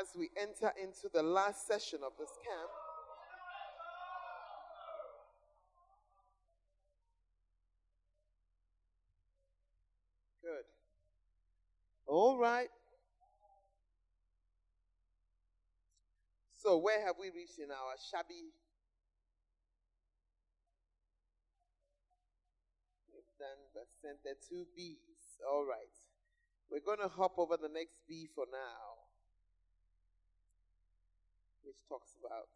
as we enter into the last session of this camp. Good. All right. So, where have we reached in our shabby? We've done the center two B's. All right. We're going to hop over the next B for now, which talks about.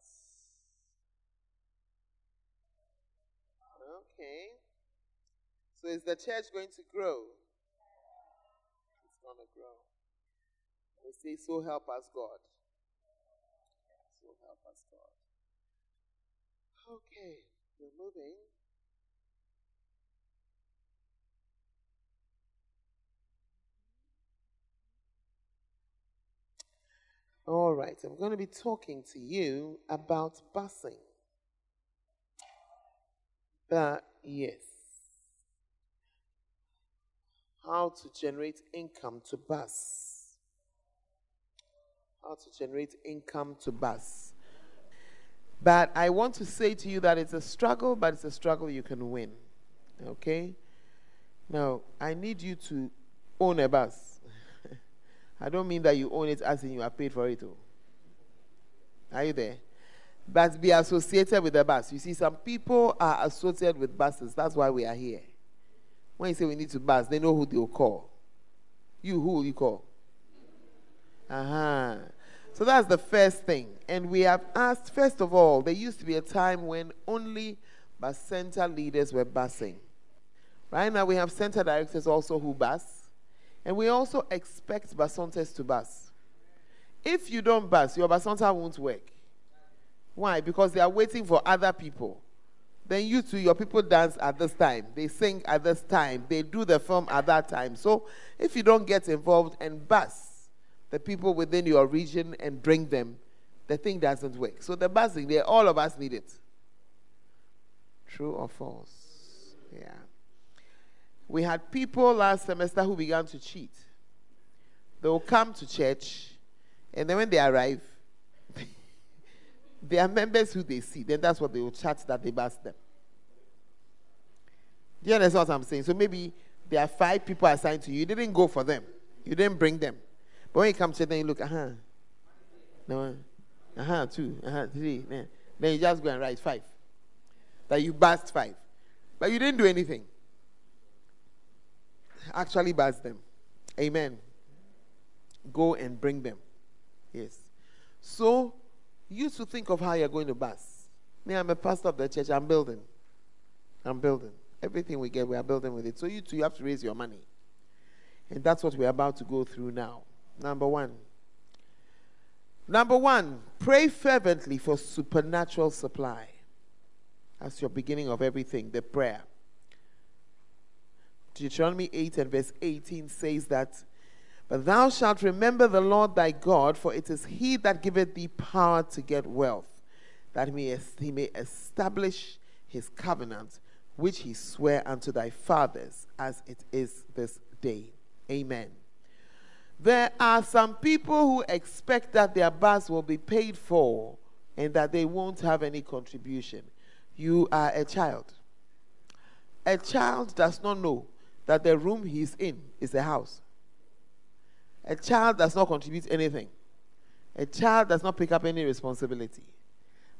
Okay. So, is the church going to grow? It's going to grow. We say, So help us, God will help us, God. Okay, we're moving. All right, I'm going to be talking to you about busing. But yes, how to generate income to bus how to generate income to bus. But I want to say to you that it's a struggle, but it's a struggle you can win. Okay? Now, I need you to own a bus. I don't mean that you own it as in you are paid for it. All. Are you there? But be associated with the bus. You see, some people are associated with buses. That's why we are here. When you say we need to bus, they know who they'll call. You, who will you call? Uh-huh. So that's the first thing. And we have asked, first of all, there used to be a time when only bus center leaders were busing. Right now we have center directors also who bus. And we also expect basontas to bus. If you don't bus, your basonta won't work. Why? Because they are waiting for other people. Then you two, your people dance at this time. They sing at this time. They do the film at that time. So if you don't get involved and bus, the people within your region and bring them, the thing doesn't work. So the busing, all of us need it. True or false? Yeah. We had people last semester who began to cheat. They will come to church, and then when they arrive, they are members who they see. Then that's what they will chat that they bust them. Do you understand what I'm saying? So maybe there are five people assigned to you. You didn't go for them. You didn't bring them. But when you come to then you look, uh huh. No, uh huh, two, uh huh, three. Then, then you just go and write five. That you bust five. But you didn't do anything. Actually, bust them. Amen. Go and bring them. Yes. So, you to think of how you're going to bust. Me, I'm a pastor of the church. I'm building. I'm building. Everything we get, we are building with it. So, you too, you have to raise your money. And that's what we're about to go through now. Number one. Number one, pray fervently for supernatural supply. That's your beginning of everything, the prayer. Deuteronomy 8 and verse 18 says that, But thou shalt remember the Lord thy God, for it is he that giveth thee power to get wealth, that he may, establish his covenant, which he sware unto thy fathers, as it is this day. Amen. There are some people who expect that their bus will be paid for and that they won't have any contribution. You are a child. A child does not know that the room he's in is a house. A child does not contribute anything. A child does not pick up any responsibility.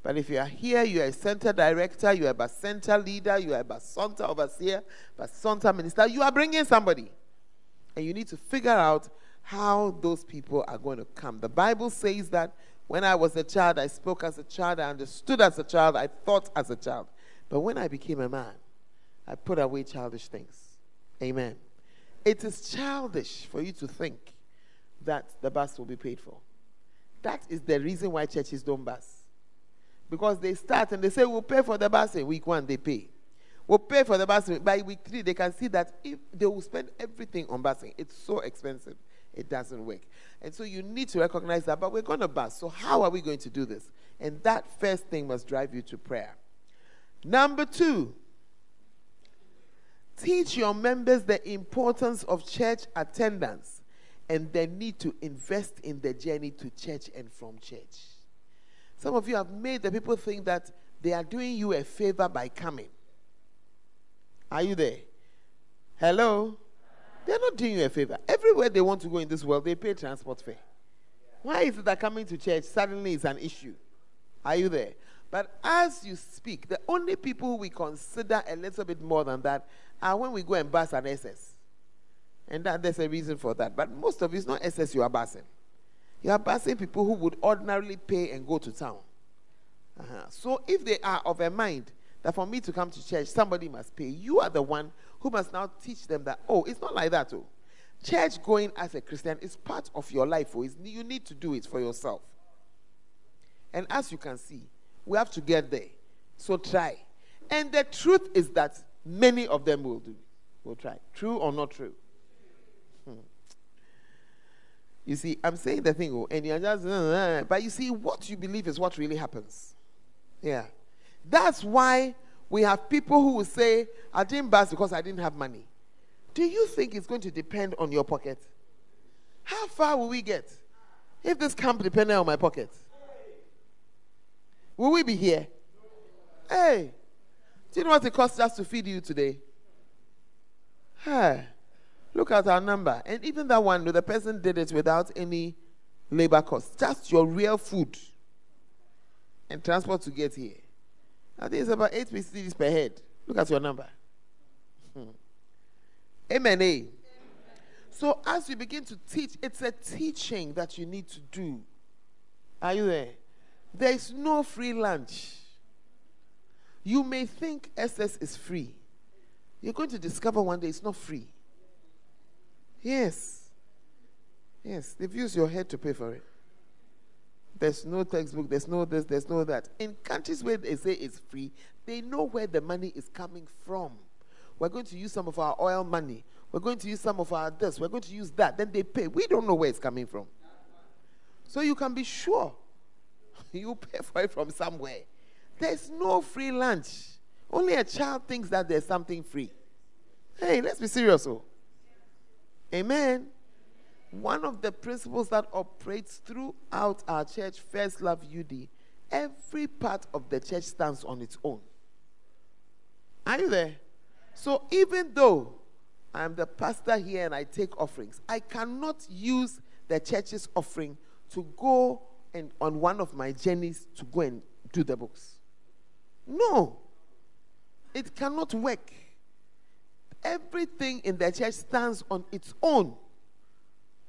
But if you are here, you are a center director, you are a center leader, you are a center overseer, but center minister, you are bringing somebody. And you need to figure out how those people are going to come. The Bible says that when I was a child, I spoke as a child, I understood as a child, I thought as a child. But when I became a man, I put away childish things. Amen. It is childish for you to think that the bus will be paid for. That is the reason why churches don't bus. Because they start and they say, We'll pay for the bus in week one, they pay. We'll pay for the bus by week three. They can see that if they will spend everything on busing, it's so expensive it doesn't work. And so you need to recognize that, but we're going to bus. So, how are we going to do this? And that first thing must drive you to prayer. Number two, teach your members the importance of church attendance and the need to invest in the journey to church and from church. Some of you have made the people think that they are doing you a favor by coming. Are you there? Hello? They're not doing you a favor. Everywhere they want to go in this world, they pay transport fare. Why is it that coming to church suddenly is an issue? Are you there? But as you speak, the only people we consider a little bit more than that are when we go and bus an SS. And that, there's a reason for that. But most of it's not SS you are busing. You are busing people who would ordinarily pay and go to town. Uh-huh. So if they are of a mind that for me to come to church, somebody must pay, you are the one who must now teach them that, oh, it's not like that, oh. Church going as a Christian is part of your life. Oh. you need to do it for yourself. And as you can see, we have to get there. So try. And the truth is that many of them will do. Will try. True or not true? Hmm. You see, I'm saying the thing, oh, and you're just, uh, uh, but you see, what you believe is what really happens. Yeah. That's why we have people who will say, I didn't bus because I didn't have money. Do you think it's going to depend on your pocket? How far will we get if this camp depended on my pocket? Will we be here? Hey, do you know what it costs us to feed you today? Hey, look at our number. And even that one, the person did it without any labor cost. Just your real food and transport to get here. I think it's about 8 cedis per head. Look at your number. Hmm. Amen. A. So as you begin to teach, it's a teaching that you need to do. Are you there? There is no free lunch. You may think SS is free. You're going to discover one day it's not free. Yes. Yes. They've used your head to pay for it. There's no textbook, there's no this, there's no that. In countries where they say it's free, they know where the money is coming from. We're going to use some of our oil money. We're going to use some of our this. We're going to use that. Then they pay. We don't know where it's coming from. So you can be sure you pay for it from somewhere. There's no free lunch. Only a child thinks that there's something free. Hey, let's be serious. Oh. Amen. One of the principles that operates throughout our church, First Love UD, every part of the church stands on its own. Are you there? So even though I'm the pastor here and I take offerings, I cannot use the church's offering to go and on one of my journeys to go and do the books. No. It cannot work. Everything in the church stands on its own.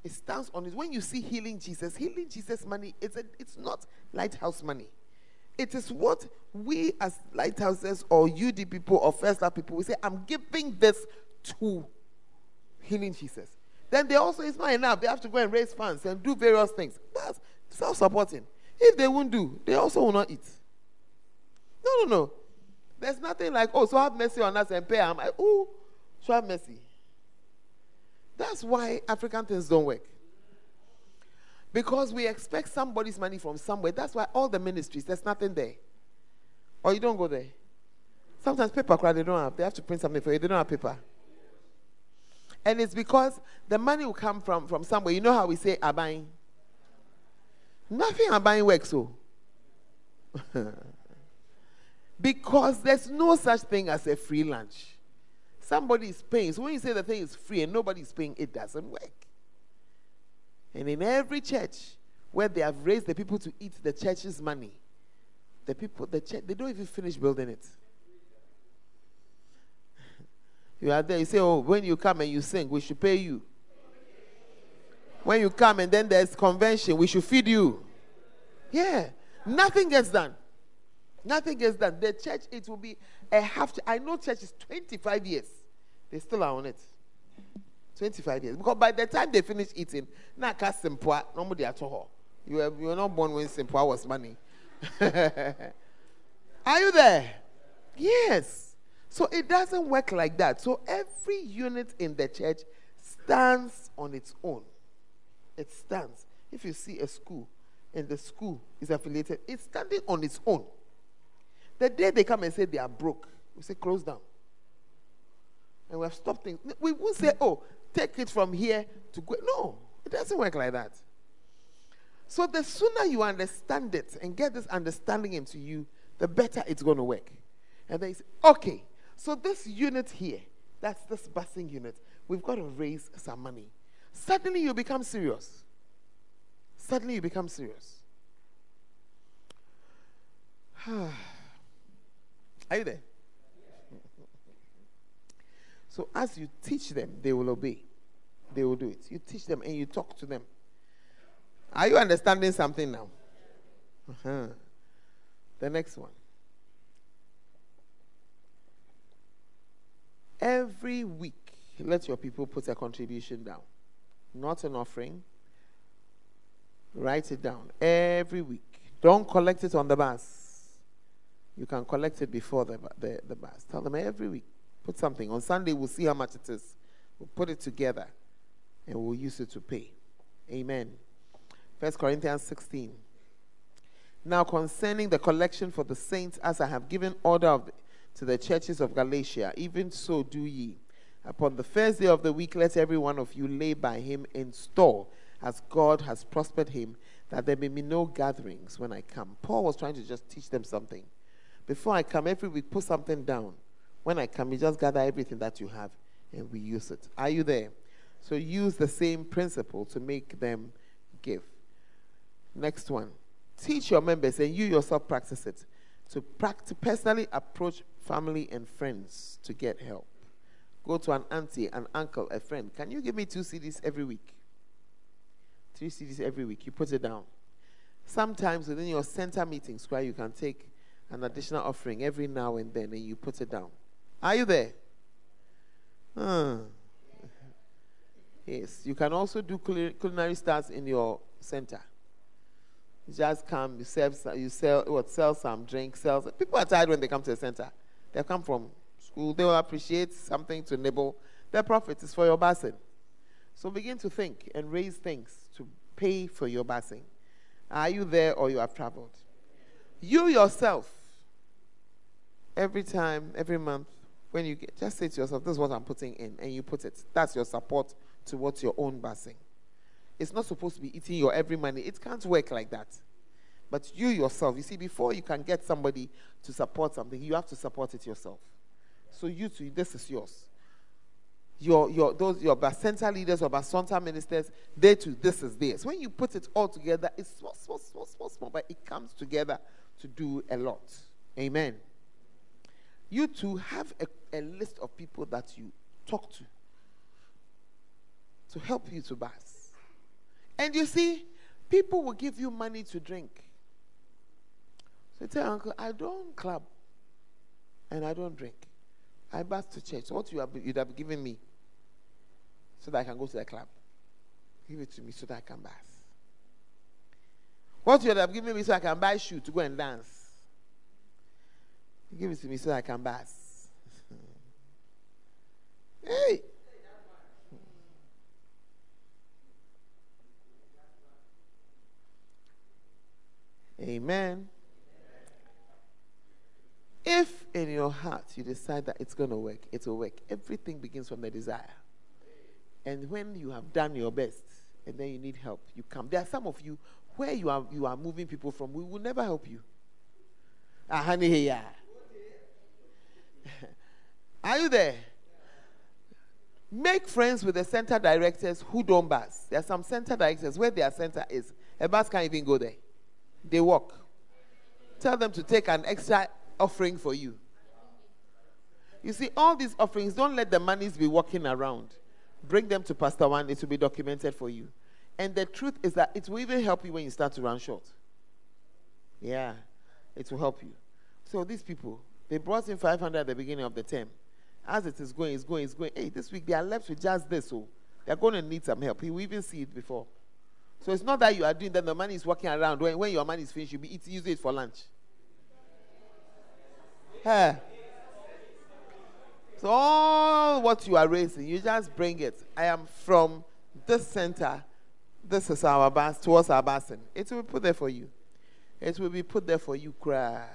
It stands on it. When you see healing Jesus, healing Jesus money, it's, a, it's not lighthouse money. It is what we as lighthouses or UD people or first love people, we say, I'm giving this to healing Jesus. Then they also, it's not enough. They have to go and raise funds and do various things. That's self supporting. If they won't do, they also will not eat. No, no, no. There's nothing like, oh, so have mercy on us and pay. I'm like, oh, so have mercy. That's why African things don't work. Because we expect somebody's money from somewhere. That's why all the ministries, there's nothing there. Or you don't go there. Sometimes paper crowd they don't have. They have to print something for you. They don't have paper. And it's because the money will come from, from somewhere. You know how we say buying. Nothing I'm buying works oh. so. because there's no such thing as a free lunch. Somebody is paying. So when you say the thing is free and nobody is paying, it doesn't work. And in every church where they have raised the people to eat the church's money, the people, the church, they don't even finish building it. You are there, you say, Oh, when you come and you sing, we should pay you. When you come and then there's convention, we should feed you. Yeah. Nothing gets done. Nothing gets done. The church, it will be a half. I know church is 25 years. They still are on it. 25 years. Because by the time they finish eating, cast simpwa, nobody at all. You were, you were not born when simpwa was money. are you there? Yes. So it doesn't work like that. So every unit in the church stands on its own. It stands. If you see a school and the school is affiliated, it's standing on its own. The day they come and say they are broke, we say close down and we have stopped things. We won't say, oh, take it from here to go. No, It doesn't work like that. So the sooner you understand it and get this understanding into you, the better it's going to work. And they say, okay, so this unit here, that's this busing unit, we've got to raise some money. Suddenly you become serious. Suddenly you become serious. Are you there? So as you teach them, they will obey. They will do it. You teach them and you talk to them. Are you understanding something now? Uh-huh. The next one. Every week, let your people put a contribution down, not an offering. Write it down every week. Don't collect it on the bus. You can collect it before the, the, the bus. Tell them every week. Put something. On Sunday, we'll see how much it is. We'll put it together and we'll use it to pay. Amen. First Corinthians 16. Now, concerning the collection for the saints, as I have given order the, to the churches of Galatia, even so do ye. Upon the first day of the week, let every one of you lay by him in store, as God has prospered him, that there may be no gatherings when I come. Paul was trying to just teach them something. Before I come, every week, put something down. When I come, you just gather everything that you have and we use it. Are you there? So use the same principle to make them give. Next one. Teach your members and you yourself practice it to practice, personally approach family and friends to get help. Go to an auntie, an uncle, a friend. Can you give me two cedis every week? Three cedis every week. You put it down. Sometimes within your center meetings, where you can take an additional offering every now and then and you put it down. Are you there? Hmm. Yes. You can also do culinary starts in your center. Just come, you sell, you sell, what, sell some drink, sell. Some. People are tired when they come to the center. They come from school, they will appreciate something to nibble. Their profit is for your basing. So begin to think and raise things to pay for your basing. Are you there or you have traveled? You yourself, every time, every month, when you get, just say to yourself, this is what I'm putting in, and you put it. That's your support towards your own basing. It's not supposed to be eating your every money. It can't work like that. But you yourself, you see, before you can get somebody to support something, you have to support it yourself. So you too, this is yours. Your your those your center leaders or basonta ministers, they too, this is theirs. When you put it all together, it's small, small, small, small, small, but it comes together to do a lot. Amen. You too have a, a list of people that you talk to to help you to bath. And you see, people will give you money to drink. So tell uncle, I don't club and I don't drink. I bath to church. What you have, you'd have given me so that I can go to the club. Give it to me so that I can bath. What you'd have given me so I can buy shoe to go and dance. Give it to me so I can bath. hey! Amen. If in your heart you decide that it's going to work, it will work. Everything begins from the desire. And when you have done your best and then you need help, you come. There are some of you where you are you are moving people from, we will never help you. Ah, are you there? Make friends with the center directors who don't bus. There are some center directors where their center is. A bus can't even go there. They walk. Tell them to take an extra offering for you. You see, all these offerings, don't let the monies be walking around. Bring them to Pastor One, it will be documented for you. And the truth is that it will even help you when you start to run short. Yeah, it will help you. So these people, they brought in 500 at the beginning of the term. As it is going, it's going, it's going. Hey, this week they are left with just this, oh. so they're going to need some help. You will even see it before. So it's not that you are doing that the money is walking around. When, when your money is finished, you'll be eating, it for lunch. Hey. So all what you are raising, you just bring it. I am from this center. This is our towards our basin. It will be put there for you. It will be put there for you. Cry,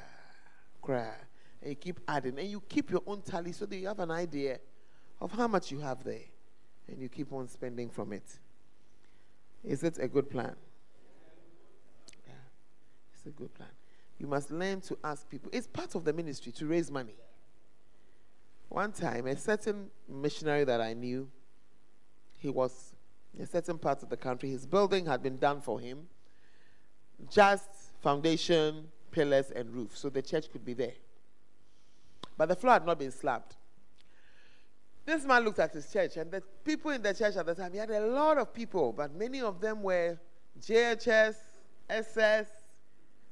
cry, and you keep adding, and you keep your own tally so that you have an idea of how much you have there, and you keep on spending from it. Is it a good plan? Yeah, it's a good plan. You must learn to ask people. It's part of the ministry to raise money. One time, a certain missionary that I knew, he was in a certain part of the country. His building had been done for him, just foundation, pillars, and roof, so the church could be there. But the floor had not been slapped. This man looked at his church, and the people in the church at the time, he had a lot of people, but many of them were JHS, SS.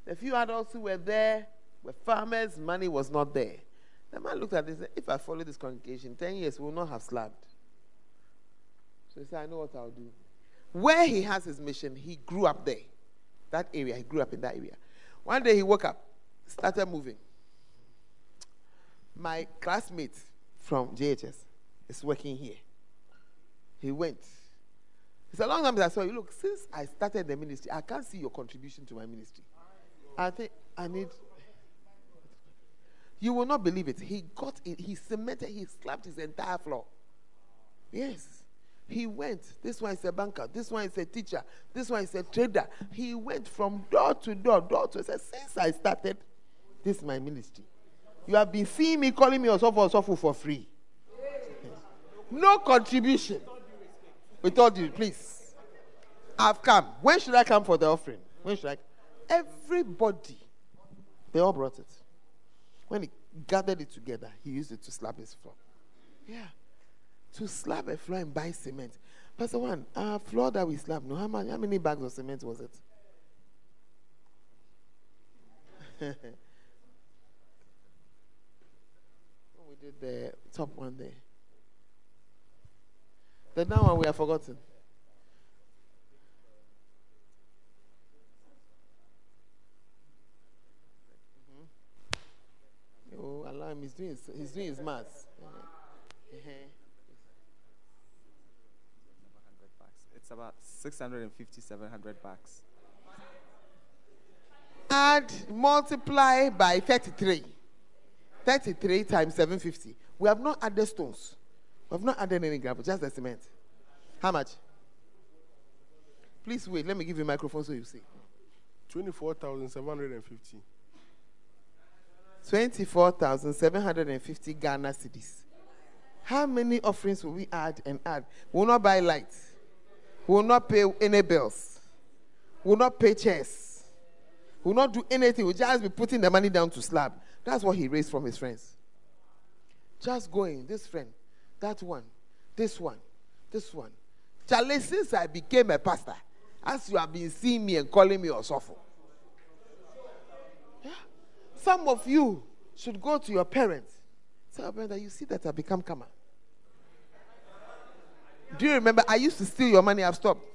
The few adults who were there were farmers, money was not there. The man looked at this and said, If I follow this congregation, 10 years we will not have slabbed. So he said, I know what I'll do. Where he has his mission, he grew up there. That area, he grew up in that area. One day he woke up, started moving. My classmate from JHS is working here. He went. It's a long time I saw you. Look, since I started the ministry, I can't see your contribution to my ministry. I think I need. You will not believe it. He got it. He cemented. He slapped his entire floor. Yes. He went. This one is a banker. This one is a teacher. This one is a trader. He went from door to door, door to. Said, since I started, this is my ministry. You have been seeing me calling me Osofo Osofo for free. No contribution. We told you, please. I've come. When should I come for the offering? When should I? Everybody. They all brought it. When he gathered it together, he used it to slap his floor. Yeah. To slap a floor and buy cement. Pastor One, our floor that we slapped, no, how, many, how many bags of cement was it? we did the top one there. The down one we have forgotten. Mm-hmm. Oh, allow him. He's doing his, he's doing his maths. Uh-huh. It's about 650, 700 bucks. Add, multiply by 33. 33 times 750. We have not added stones. We have not added any gravel, just the cement. How much? Please wait. Let me give you a microphone so you see. 24,750. 24,750 Ghana cedis. How many offerings will we add and add? We will not buy lights. We will not pay any bills. We will not pay chairs. We will not do anything. We'll just be putting the money down to slab. That's what he raised from his friends. Just going, this friend, that one, this one, this one. Charlie, since I became a pastor, as you have been seeing me and calling me Osofo. Yeah. Some of you should go to your parents. Tell your that you see that I become Kama. Do you remember? I used to steal your money, I've stopped.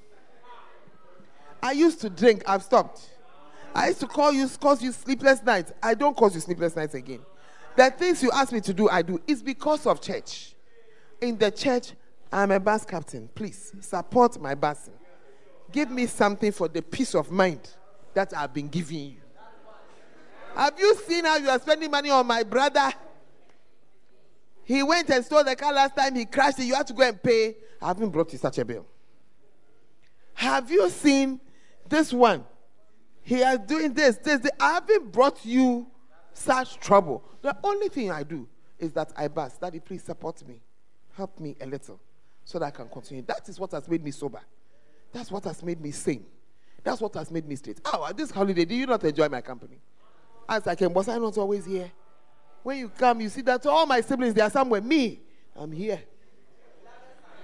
I used to drink, I've stopped. I used to call you, cause you sleepless nights. I don't cause you sleepless nights again. The things you ask me to do, I do. It's because of church. In the church, I'm a bus captain. Please support my busing. Give me something for the peace of mind that I've been giving you. Have you seen how you are spending money on my brother? He went and stole the car last time, he crashed it. You have to go and pay. I haven't brought you such a bill. Have you seen this one? He is doing this, this, this. I haven't brought you such trouble. The only thing I do is that I bus. Daddy, please support me. Help me a little so that I can continue. That is what has made me sober. That's what has made me sane. That's what has made me straight. Oh, this holiday, do you not enjoy my company? As I can, was I not always here? When you come, you see that all my siblings, they are somewhere. Me, I'm here.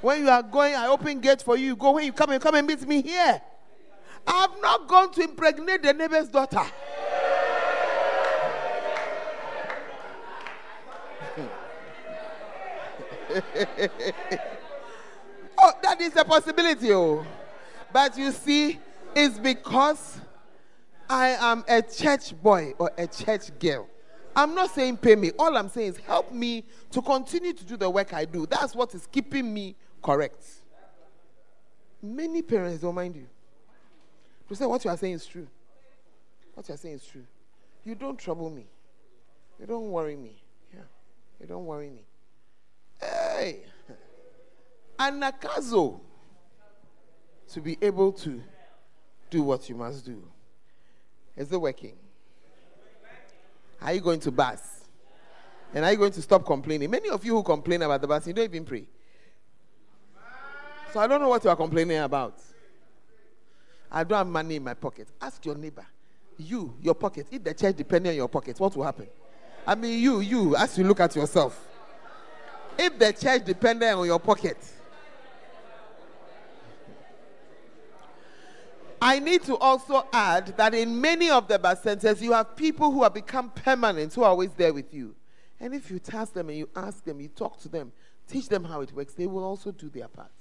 When you are going, I open gates for you. You go. When you come, you come and meet me here. I've not gone to impregnate the neighbor's daughter. oh, that is a possibility. Oh. But you see, it's because I am a church boy or a church girl. I'm not saying pay me. All I'm saying is help me to continue to do the work I do. That's what is keeping me correct. Many parents don't mind you. To say what you are saying is true. What you are saying is true. You don't trouble me. You don't worry me. Yeah. You don't worry me. Hey. Anagkazo. to be able to do what you must do. Is it working? Are you going to bus? And are you going to stop complaining? Many of you who complain about the bus, you don't even pray. So I don't know what you are complaining about. I don't have money in my pocket. Ask your neighbor. You, your pocket. If the church depending on your pocket, what will happen? I mean, you, you, as you look at yourself. If the church depended on your pocket, I need to also add that in many of the bus centers, you have people who have become permanent, who are always there with you. And if you task them and you ask them, you talk to them, teach them how it works, they will also do their part.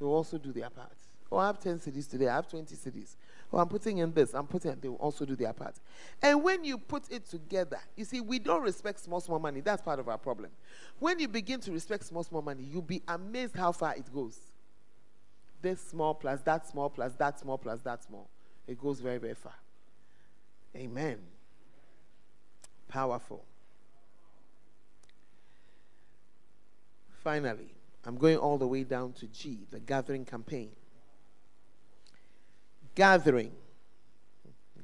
They will also do their part. Oh, I have 10 cedis today, I have 20 cedis. Oh, I'm putting in this, I'm putting, they will also do their part. And when you put it together, you see, we don't respect small, small money. That's part of our problem. When you begin to respect small, small money, you'll be amazed how far it goes. This small plus that small plus that small plus that small. It goes very, very far. Amen. Powerful. Finally, I'm going all the way down to G, the gathering campaign. Gathering.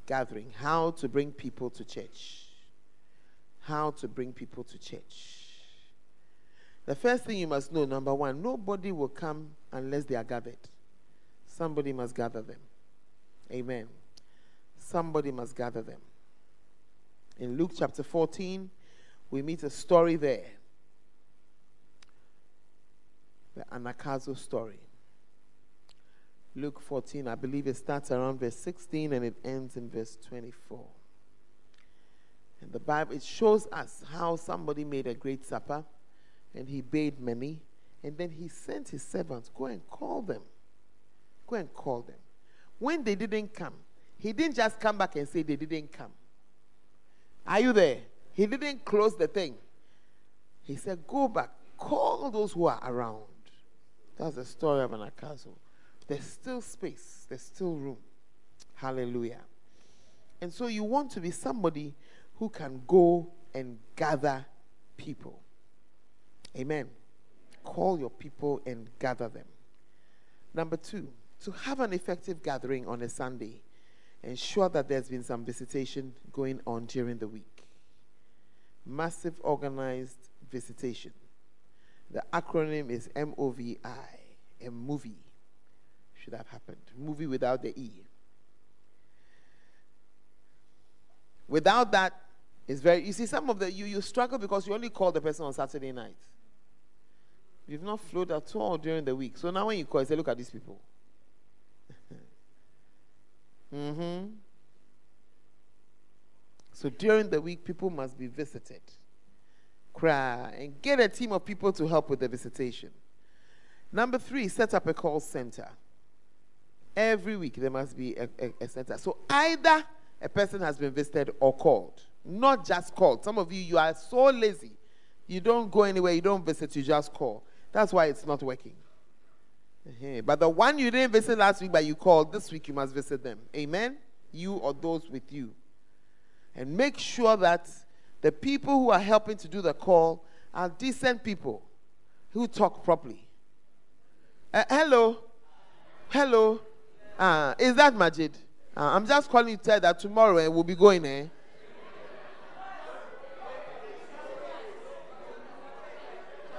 Gathering. How to bring people to church. How to bring people to church. The first thing you must know number one, nobody will come unless they are gathered. Somebody must gather them. Amen. Somebody must gather them. In Luke chapter 14, we meet a story there the Anagkazo story. Luke 14, I believe it starts around verse 16 and it ends in verse 24. And the Bible, it shows us how somebody made a great supper and he bade many, and then he sent his servants, go and call them. Go and call them. When they didn't come, he didn't just come back and say they didn't come. Are you there? He didn't close the thing. He said, Go back, call those who are around. That's the story of an Anagkazo. There's still space, there's still room. Hallelujah. And so you want to be somebody who can go and gather people. Amen. Call your people and gather them. Number two, to have an effective gathering on a Sunday, ensure that there's been some visitation going on during the week. Massive organized visitation. The acronym is MOVI, a movie. Should have happened. Movie without the E. Without that, it's very you see some of the you you struggle because you only call the person on Saturday night. You've not flowed at all during the week. So now when you call, you say, look at these people. mm-hmm. So during the week, people must be visited cry, and get a team of people to help with the visitation. Number three, set up a call center. Every week there must be a, a, a, center. So either a person has been visited or called, not just called. Some of you, you are so lazy. You don't go anywhere, you don't visit, you just call. That's why it's not working. Uh-huh. But the one you didn't visit last week, but you called, this week you must visit them. Amen? You or those with you. And make sure that the people who are helping to do the call are decent people who talk properly. Uh, hello? Hello? Uh, is that Majid? Uh, I'm just calling to tell that tomorrow uh, we'll be going eh?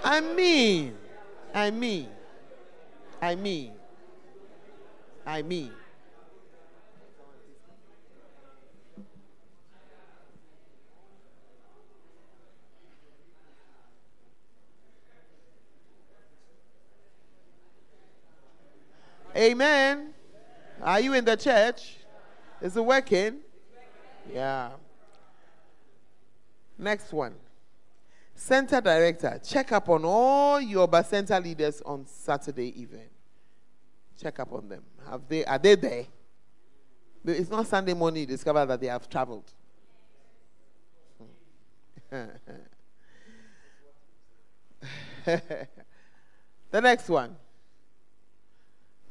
I mean, I mean, I mean, I mean. Amen. Are you in the church? Is it working? Yeah. Next one. Center director, check up on all your bus center leaders on Saturday evening. Check up on them. Have they are they there? It's not Sunday morning you discover that they have traveled. the next one.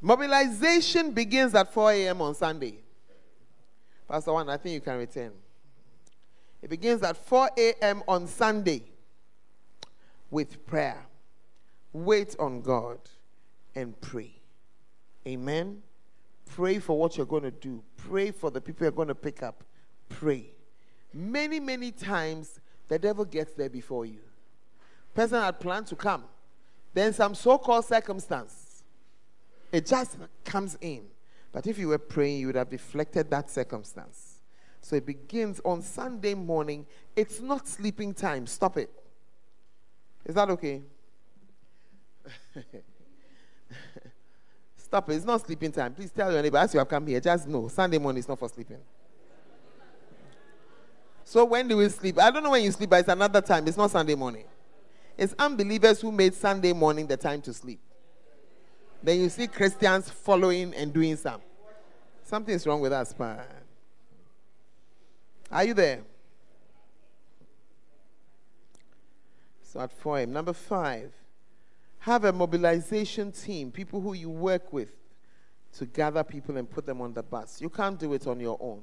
Mobilization begins at 4 a.m. on Sunday. Pastor One, I think you can return. It begins at 4 a.m. on Sunday with prayer. Wait on God and pray. Amen. Pray for what you're going to do. Pray for the people you're going to pick up. Pray. Many, many times the devil gets there before you. Person had planned to come. Then some so-called circumstance. It just comes in. But if you were praying, you would have deflected that circumstance. So it begins on Sunday morning. It's not sleeping time. Stop it. Is that okay? Stop it. It's not sleeping time. Please tell your neighbor as you have come here. Just know Sunday morning is not for sleeping. So when do we sleep? I don't know when you sleep, but it's another time. It's not Sunday morning. It's unbelievers who made Sunday morning the time to sleep. Then you see Christians following and doing some. Something is wrong with us, man. Are you there? So at 4 Number five, have a mobilization team, people who you work with to gather people and put them on the bus. You can't do it on your own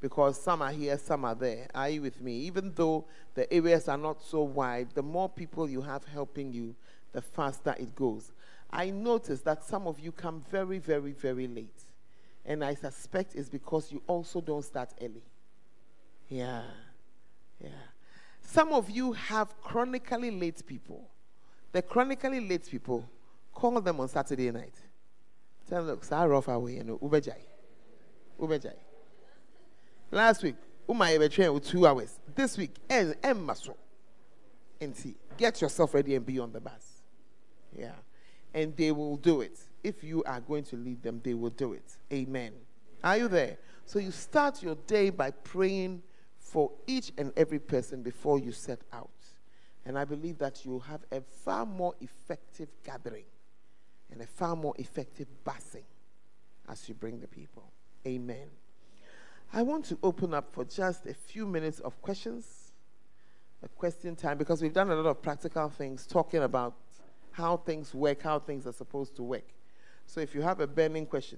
because some are here, some are there. Are you with me? Even though the areas are not so wide, the more people you have helping you, the faster it goes. I notice that some of you come very, very, very late. And I suspect it's because you also don't start early. Yeah. Yeah. Some of you have chronically late people. The chronically late people, call them on Saturday night. Tell them, look, sorry, off away, you know, Ubejai. Ubejai. Last week, Uma train with two hours. This week, M Maso. And see, get yourself ready and be on the bus. Yeah. And they will do it. If you are going to lead them, they will do it. Amen. Are you there? So you start your day by praying for each and every person before you set out. And I believe that you'll have a far more effective gathering and a far more effective busing as you bring the people. Amen. I want to open up for just a few minutes of questions, a question time, because we've done a lot of practical things talking about how things work, how things are supposed to work. So if you have a burning question,